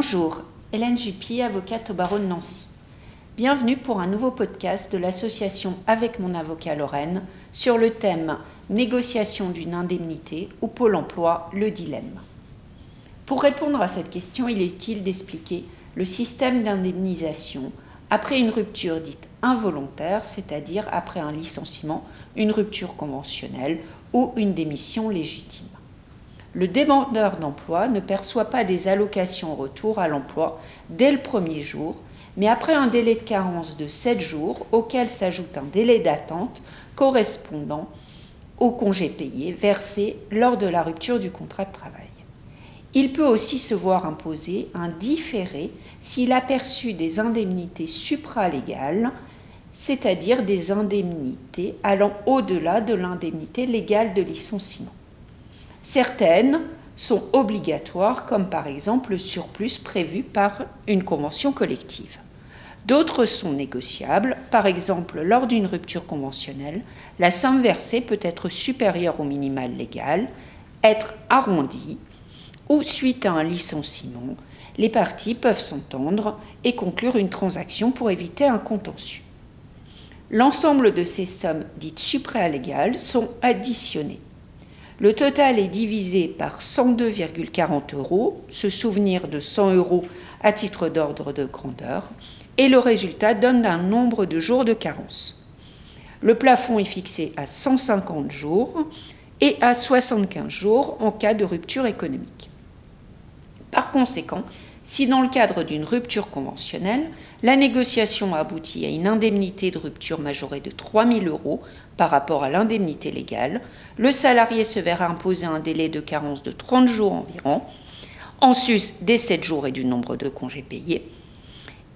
Bonjour, Hélène Juppy, avocate au barreau de Nancy. Bienvenue pour un nouveau podcast de l'association Avec mon avocat Lorraine sur le thème Négociation d'une indemnité ou Pôle emploi, le dilemme. Pour répondre à cette question, il est utile d'expliquer le système d'indemnisation après une rupture dite involontaire, c'est-à-dire après un licenciement, une rupture conventionnelle ou une démission légitime. Le demandeur d'emploi ne perçoit pas des allocations retour à l'emploi dès le premier jour, mais après un délai de carence de 7 jours auquel s'ajoute un délai d'attente correspondant au congé payé versé lors de la rupture du contrat de travail. Il peut aussi se voir imposer un différé s'il a perçu des indemnités supralégales, c'est-à-dire des indemnités allant au-delà de l'indemnité légale de licenciement. Certaines sont obligatoires, comme par exemple le surplus prévu par une convention collective. D'autres sont négociables, par exemple lors d'une rupture conventionnelle, la somme versée peut être supérieure au minimal légal, être arrondie, ou suite à un licenciement, les parties peuvent s'entendre et conclure une transaction pour éviter un contentieux. L'ensemble de ces sommes dites supralégales sont additionnées. Le total est divisé par 102,40 euros, se souvenir de 100 euros à titre d'ordre de grandeur, et le résultat donne un nombre de jours de carence. Le plafond est fixé à 150 jours et à 75 jours en cas de rupture économique. Par conséquent, si dans le cadre d'une rupture conventionnelle, la négociation aboutit à une indemnité de rupture majorée de 3 000 euros par rapport à l'indemnité légale, le salarié se verra imposer un délai de carence de 30 jours environ, en sus des 7 jours et du nombre de congés payés,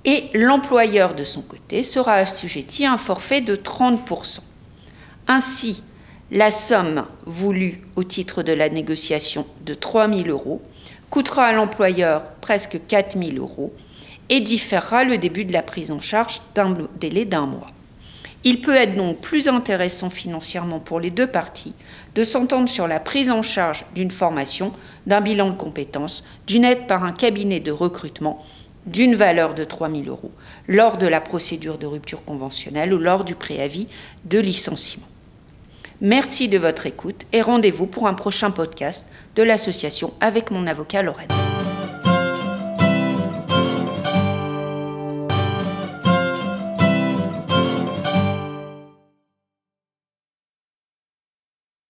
et l'employeur de son côté sera assujetti à un forfait de 30%. Ainsi, la somme voulue au titre de la négociation de 3 000 euros coûtera à l'employeur presque 4 000 euros et différera le début de la prise en charge d'un délai d'un mois. Il peut être donc plus intéressant financièrement pour les deux parties de s'entendre sur la prise en charge d'une formation, d'un bilan de compétences, d'une aide par un cabinet de recrutement d'une valeur de 3 000 euros lors de la procédure de rupture conventionnelle ou lors du préavis de licenciement. Merci de votre écoute et rendez-vous pour un prochain podcast de l'association avec mon avocat Lorraine.